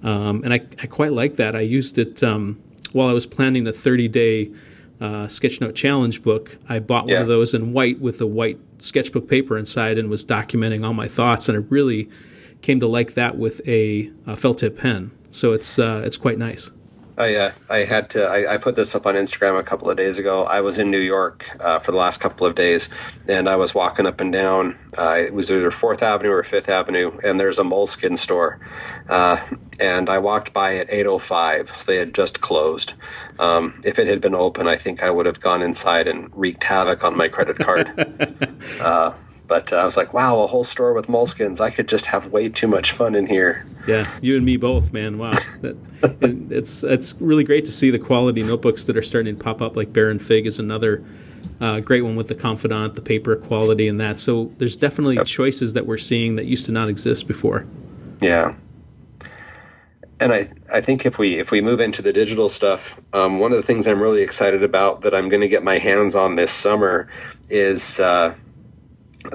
um, and I, I, quite like that. I used it um, while I was planning the 30 day uh, sketchnote challenge book. I bought yeah. one of those in white with the white sketchbook paper inside and was documenting all my thoughts. And I really came to like that with a, a felt tip pen. So it's uh, it's quite nice. I uh, I had to I, I, put this up on Instagram a couple of days ago. I was in New York uh, for the last couple of days, and I was walking up and down. Uh, it was either Fourth Avenue or Fifth Avenue, and there's a Moleskine store. Uh, and I walked by at 8:05. They had just closed. Um, if it had been open, I think I would have gone inside and wreaked havoc on my credit card. But uh, I was like, wow, a whole store with Moleskines. I could just have way too much fun in here. Yeah, you and me both, man. Wow, that, it's it's really great to see the quality notebooks that are starting to pop up. Like Baron Fig is another uh, great one with the Confidant, the paper quality, and that. So there's definitely yep. choices that we're seeing that used to not exist before. Yeah, and I I think if we if we move into the digital stuff, um, one of the things I'm really excited about that I'm going to get my hands on this summer is uh,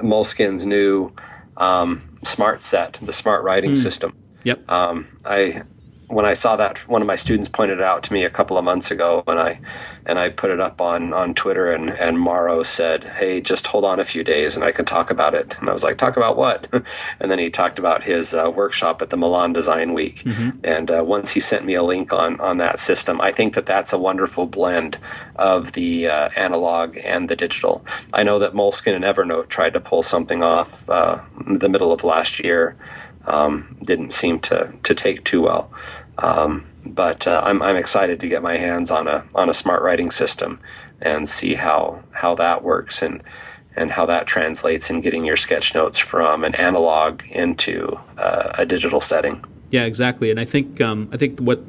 Moleskine's new um, smart set, the smart writing mm. system. Yep. Um, I when I saw that, one of my students pointed it out to me a couple of months ago, and I and I put it up on on Twitter, and and Mauro said, "Hey, just hold on a few days, and I can talk about it." And I was like, "Talk about what?" and then he talked about his uh, workshop at the Milan Design Week, mm-hmm. and uh, once he sent me a link on on that system, I think that that's a wonderful blend of the uh, analog and the digital. I know that Moleskine and Evernote tried to pull something off uh, in the middle of last year. Um, didn't seem to to take too well. Um, but uh, I'm, I'm excited to get my hands on a on a smart writing system and see how how that works and and how that translates in getting your sketch notes from an analog into uh, a digital setting. Yeah, exactly. And I think um, I think what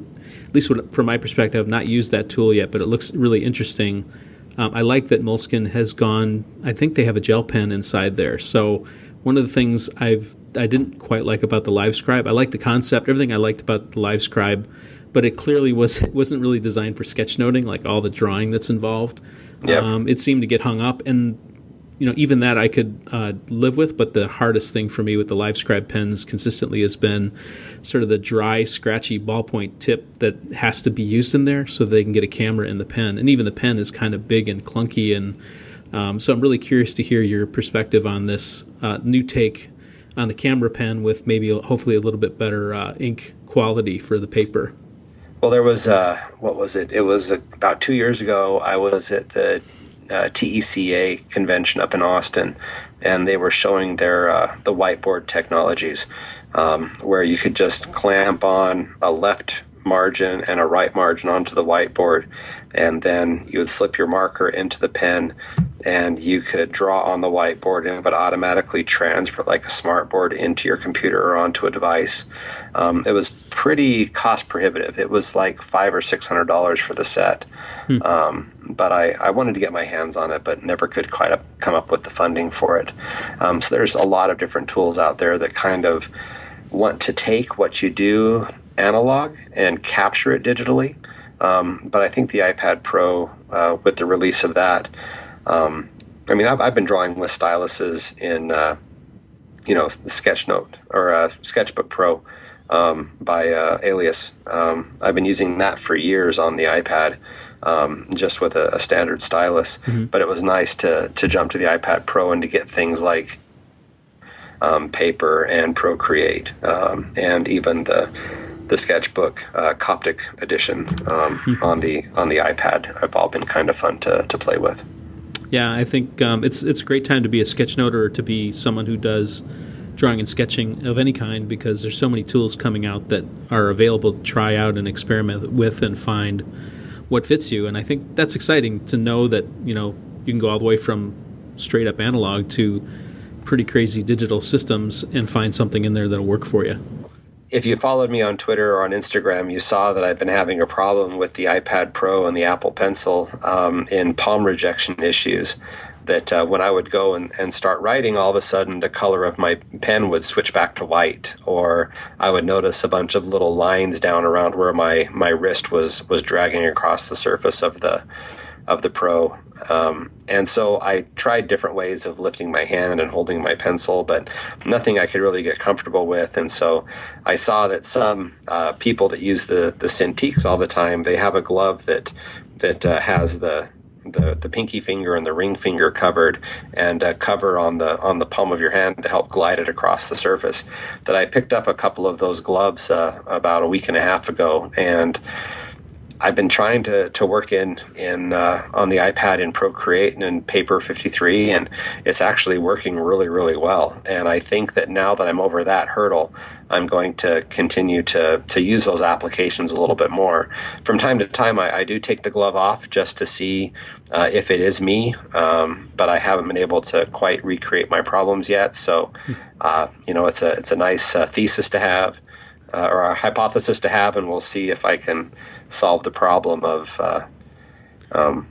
at least what, from my perspective, I've not used that tool yet, but it looks really interesting. Um, I like that Moleskine has gone. I think they have a gel pen inside there. So one of the things I've I didn't quite like about the LiveScribe. I like the concept, everything I liked about the LiveScribe, but it clearly was it wasn't really designed for sketchnoting, like all the drawing that's involved. Yep. Um, it seemed to get hung up, and you know, even that I could uh, live with. But the hardest thing for me with the LiveScribe pens consistently has been sort of the dry, scratchy ballpoint tip that has to be used in there so they can get a camera in the pen. And even the pen is kind of big and clunky. And um, so I'm really curious to hear your perspective on this uh, new take on the camera pen with maybe hopefully a little bit better uh, ink quality for the paper. Well, there was uh, what was it? It was about two years ago. I was at the uh, TCEA convention up in Austin, and they were showing their uh, the whiteboard technologies, um, where you could just clamp on a left margin and a right margin onto the whiteboard, and then you would slip your marker into the pen, and you could draw on the whiteboard and it would automatically transfer like a smartboard into your computer or onto a device. Um, it was pretty cost prohibitive. It was like five or six hundred dollars for the set. Hmm. Um, but I, I wanted to get my hands on it, but never could quite up, come up with the funding for it. Um, so there's a lot of different tools out there that kind of want to take what you do analog and capture it digitally. Um, but I think the iPad Pro, uh, with the release of that, um, I mean, I've, I've, been drawing with styluses in, uh, you know, the Sketchnote or uh, Sketchbook Pro um, by uh, Alias. Um, I've been using that for years on the iPad, um, just with a, a standard stylus. Mm-hmm. But it was nice to to jump to the iPad Pro and to get things like um, Paper and Procreate, um, and even the the sketchbook uh, Copic edition um, mm-hmm. on the on the iPad have all been kind of fun to, to play with. Yeah, I think um, it's it's a great time to be a sketchnoter or to be someone who does drawing and sketching of any kind because there's so many tools coming out that are available to try out and experiment with and find what fits you. And I think that's exciting to know that you know you can go all the way from straight up analog to pretty crazy digital systems and find something in there that'll work for you if you followed me on Twitter or on Instagram, you saw that I've been having a problem with the iPad Pro and the Apple Pencil um, in palm rejection issues. That uh, when I would go and, and start writing, all of a sudden the color of my pen would switch back to white, or I would notice a bunch of little lines down around where my, my wrist was was dragging across the surface of the of the Pro. Um, and so I tried different ways of lifting my hand and holding my pencil, but nothing I could really get comfortable with. And so I saw that some uh, people that use the the Cintiqs all the time, they have a glove that that uh, has the the, the pinky finger and the ring finger covered and a cover on the on the palm of your hand to help glide it across the surface. That I picked up a couple of those gloves uh, about a week and a half ago and I've been trying to, to work in in uh, on the iPad in Procreate and in Paper 53, and it's actually working really really well. And I think that now that I'm over that hurdle, I'm going to continue to to use those applications a little bit more. From time to time, I, I do take the glove off just to see uh, if it is me, um, but I haven't been able to quite recreate my problems yet. So, uh, you know, it's a it's a nice uh, thesis to have. Uh, or a hypothesis to have, and we'll see if I can solve the problem of uh, um,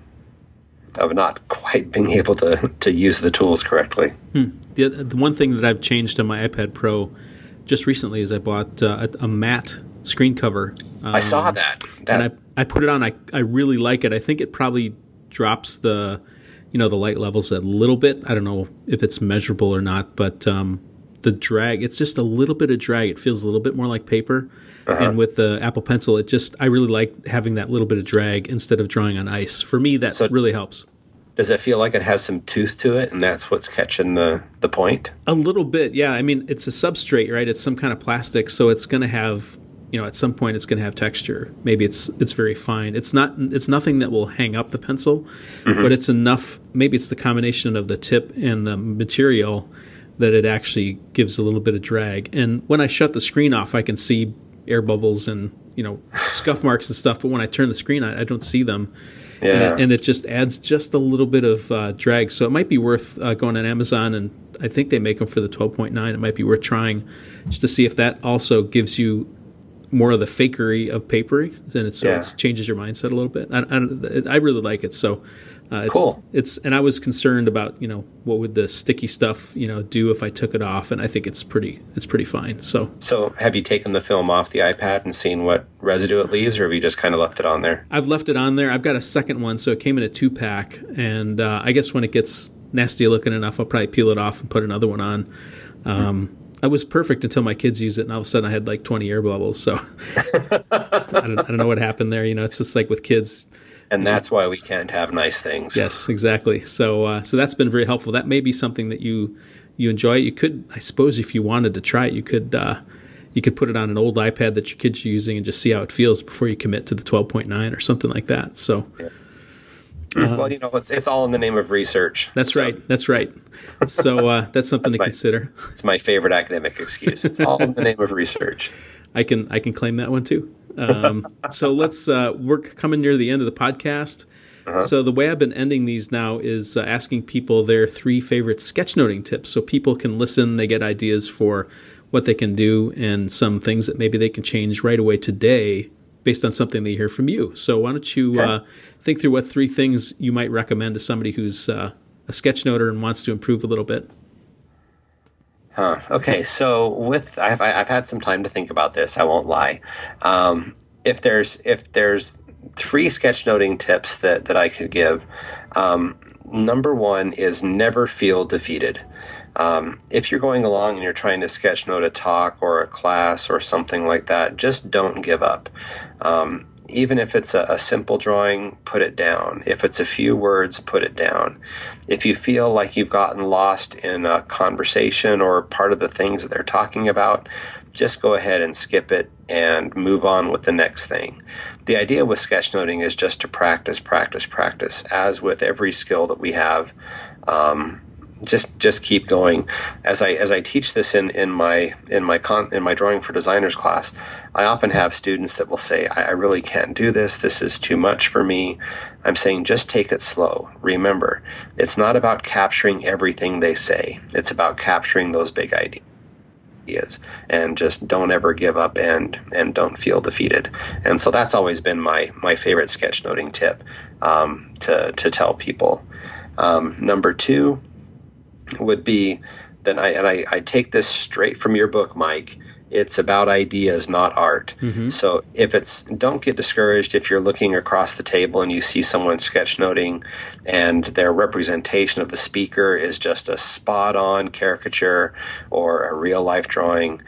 of not quite being able to to use the tools correctly. Hmm. The, the one thing that I've changed on my iPad Pro just recently is I bought uh, a, a, matte screen cover. Um, I saw um, that. that. And I, I put it on. I, I really like it. I think it probably drops the you know the light levels a little bit. I don't know if it's measurable or not, but um, the drag it's just a little bit of drag. It feels a little bit more like paper. Uh-huh. And with the Apple Pencil, it just I really like having that little bit of drag instead of drawing on ice. For me, that so really helps. Does it feel like it has some tooth to it, and that's what's catching the the point? A little bit, yeah. I mean, it's a substrate, right? It's some kind of plastic, so it's going to have you know at some point it's going to have texture maybe it's it's very fine it's not it's nothing that will hang up the pencil mm-hmm. but it's enough maybe it's the combination of the tip and the material that it actually gives a little bit of drag and when i shut the screen off i can see air bubbles and you know scuff marks and stuff. But when I turn the screen on, I don't see them. Yeah. And it, and it just adds just a little bit of uh, drag. So it might be worth uh, going on Amazon, and I think they make them for the 12.9. It might be worth trying just to see if that also gives you more of the fakery of papery. Then it so yeah. it changes your mindset a little bit. I, I, I really like it. So uh, it's, cool. It's and I was concerned about you know what would the sticky stuff you know do if I took it off, and I think it's pretty it's pretty fine. So so have you taken the film off the iPad and seen what residue it leaves, or have you just kind of left it on there? I've left it on there. I've got a second one, so it came in a two pack, and uh, I guess when it gets nasty looking enough, I'll probably peel it off and put another one on. Um, I was perfect until my kids use it, and all of a sudden I had like 20 air bubbles. So I, don't, I don't know what happened there. You know, it's just like with kids. And that's why we can't have nice things. Yes, exactly. So, uh, so that's been very helpful. That may be something that you you enjoy. You could, I suppose, if you wanted to try it, you could uh, you could put it on an old iPad that your kids are using and just see how it feels before you commit to the 12.9 or something like that. So. Yeah. Uh, well, you know, it's, it's all in the name of research. That's so. right. That's right. So uh, that's something that's to my, consider. It's my favorite academic excuse. It's all in the name of research. I can I can claim that one too. Um, so let's uh, we're coming near the end of the podcast. Uh-huh. So the way I've been ending these now is uh, asking people their three favorite sketchnoting tips, so people can listen. They get ideas for what they can do and some things that maybe they can change right away today based on something they hear from you. So why don't you okay. uh, think through what three things you might recommend to somebody who's uh, a sketchnoter and wants to improve a little bit? Huh. Okay. So with I've I've had some time to think about this. I won't lie. Um, if there's if there's three sketchnoting tips that that I could give, um, number one is never feel defeated. Um, if you're going along and you're trying to sketchnote a talk or a class or something like that, just don't give up. Um, even if it's a, a, simple drawing, put it down. If it's a few words, put it down. If you feel like you've gotten lost in a conversation or part of the things that they're talking about, just go ahead and skip it and move on with the next thing. The idea with sketchnoting is just to practice, practice, practice. As with every skill that we have, um, just just keep going. As I as I teach this in in my in my con, in my drawing for designers class, I often have students that will say, I, I really can't do this. This is too much for me." I'm saying just take it slow. Remember, it's not about capturing everything they say. It's about capturing those big ideas and just don't ever give up and and don't feel defeated and so that's always been my my favorite sketchnoting tip um, to to tell people um, number two would be then I and I, I take this straight from your book, Mike. It's about ideas, not art. Mm-hmm. So if it's don't get discouraged if you're looking across the table and you see someone sketchnoting and their representation of the speaker is just a spot on caricature or a real life drawing.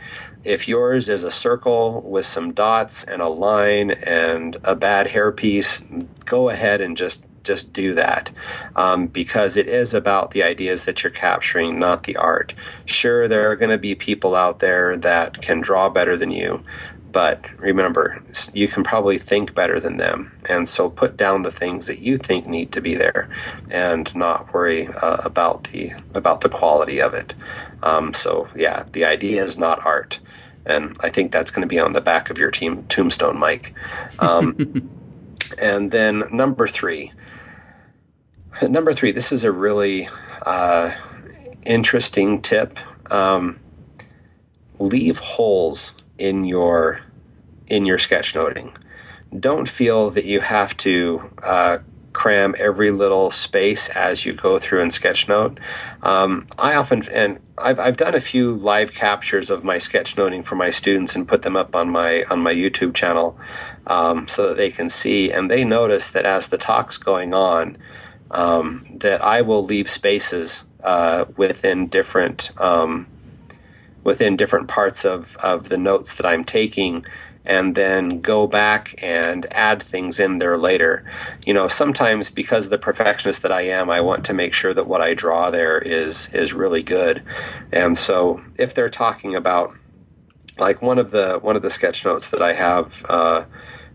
If yours is a circle with some dots and a line and a bad hairpiece, go ahead and just just do that um, because it is about the ideas that you're capturing, not the art. Sure, there are going to be people out there that can draw better than you, but remember, you can probably think better than them. And so put down the things that you think need to be there and not worry uh, about the about the quality of it. Um, so yeah, the idea is not art. And I think that's going to be on the back of your team tombstone, Mike. Um, and then number three, Number three, this is a really uh, interesting tip. Um, leave holes in your in your sketchnoting. Don't feel that you have to uh, cram every little space as you go through in sketchnote. Um, I often and I've I've done a few live captures of my sketchnoting for my students and put them up on my on my YouTube channel um, so that they can see and they notice that as the talk's going on um, that I will leave spaces uh, within different um, within different parts of, of the notes that I'm taking and then go back and add things in there later. You know, sometimes because of the perfectionist that I am, I want to make sure that what I draw there is is really good. And so if they're talking about like one of the one of the sketch notes that I have uh,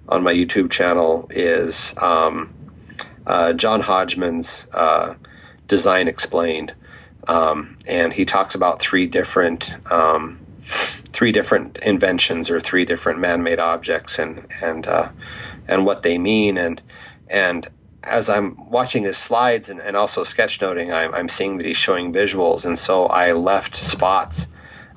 on my YouTube channel is um, uh, John Hodgman's uh, Design Explained, um, and he talks about three different um, three different inventions or three different man-made objects and and uh, and what they mean. And and as I'm watching his slides and, and also sketchnoting, I'm, I'm seeing that he's showing visuals, and so I left spots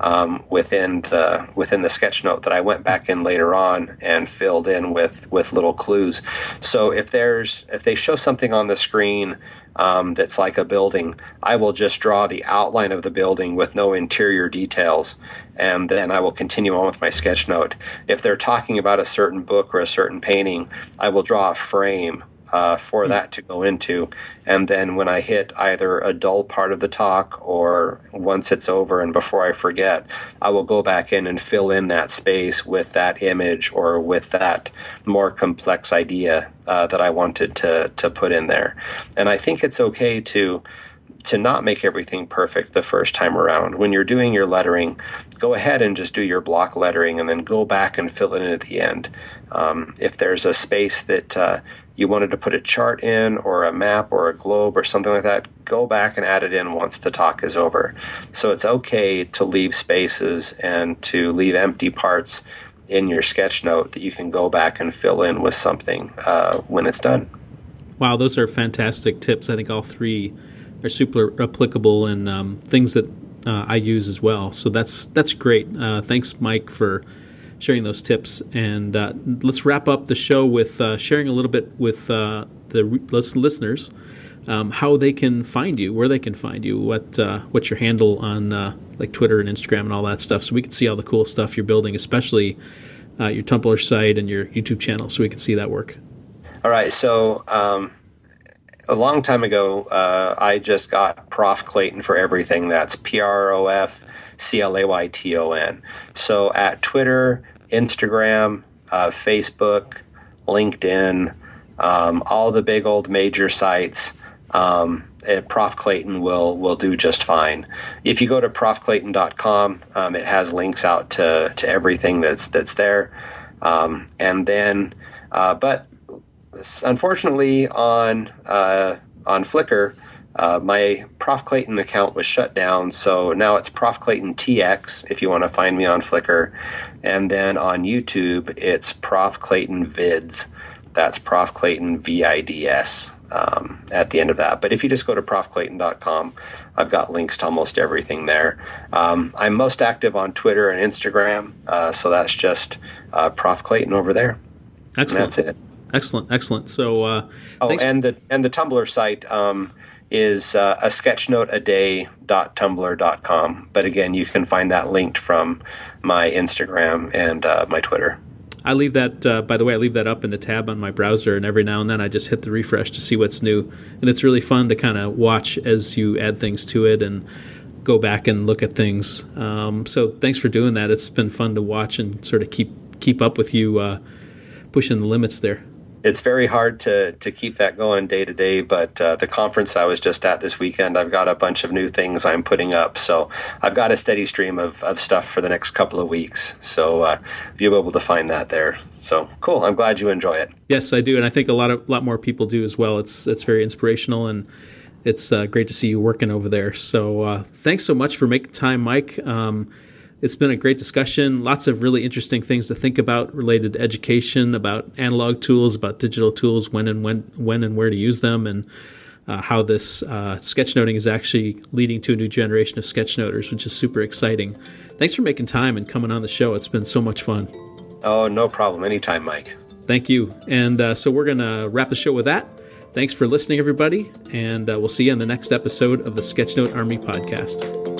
um, within the within the sketch note that I went back in later on and filled in with with little clues. So if there's if they show something on the screen um, that's like a building, I will just draw the outline of the building with no interior details, and then I will continue on with my sketch note. If they're talking about a certain book or a certain painting, I will draw a frame uh, for that to go into. And then when I hit either a dull part of the talk or once it's over and before I forget, I will go back in and fill in that space with that image or with that more complex idea uh, that I wanted to, to put in there. And I think it's okay to to not make everything perfect the first time around. When you're doing your lettering, go ahead and just do your block lettering and then go back and fill it in at the end. Um, if there's a space that uh, you wanted to put a chart in or a map or a globe or something like that, go back and add it in once the talk is over. So it's okay to leave spaces and to leave empty parts in your sketch note that you can go back and fill in with something uh, when it's done. Wow, those are fantastic tips. I think all three are super applicable and um, things that uh, I use as well. So that's that's great. Uh, thanks, Mike, for sharing those tips. And uh, let's wrap up the show with uh, sharing a little bit with uh, the re- listeners um, how they can find you, where they can find you, what uh, what's your handle on like Twitter and Instagram and all that stuff, so we can see all the cool stuff you're building, especially your Tumblr site and your YouTube channel, so we can see that work. All right, so. Um a long time ago, uh, I just got Prof Clayton for everything. That's P R O F C L A Y T O N. So at Twitter, Instagram, uh, Facebook, LinkedIn, um, all the big old major sites, um, Prof Clayton will will do just fine. If you go to profclayton.com, um, it has links out to, to everything that's that's there. Um, and then, uh, but unfortunately, on uh, on Flickr, uh, my Prof Clayton account was shut down, so now it's Prof Clayton TX if you want to find me on Flickr, and then on YouTube it's Prof Clayton Vids. That's Prof Clayton VIDS um, at the end of that. But if you just go to profclayton.com, I've got links to almost everything there. Um, I'm most active on Twitter and Instagram, uh, so that's just uh, Prof Clayton over there. Excellent. And that's it. Excellent, excellent. So, uh, oh, and the and the Tumblr site um, is uh, a sketchnoteaday.tumblr.com. But again, you can find that linked from my Instagram and uh, my Twitter. I leave that. Uh, by the way, I leave that up in the tab on my browser, and every now and then I just hit the refresh to see what's new, and it's really fun to kind of watch as you add things to it and go back and look at things. Um, so, thanks for doing that. It's been fun to watch and sort of keep keep up with you uh, pushing the limits there it's very hard to to keep that going day to day. But uh, the conference I was just at this weekend, I've got a bunch of new things I'm putting up, so I've got a steady stream of, of stuff for the next couple of weeks. So uh, you'll be able to find that there. So cool. I'm glad you enjoy it. Yes, I do, and I think a lot of lot more people do as well. It's it's very inspirational and. It's uh, great to see you working over there. So, uh, thanks so much for making time, Mike. Um, it's been a great discussion. Lots of really interesting things to think about related to education, about analog tools, about digital tools, when and when when and where to use them, and uh, how this uh, sketchnoting is actually leading to a new generation of sketchnoters, which is super exciting. Thanks for making time and coming on the show. It's been so much fun. Oh, no problem. Anytime, Mike. Thank you. And uh, so we're going to wrap the show with that. Thanks for listening, everybody, and uh, we'll see you on the next episode of the Sketchnote Army podcast.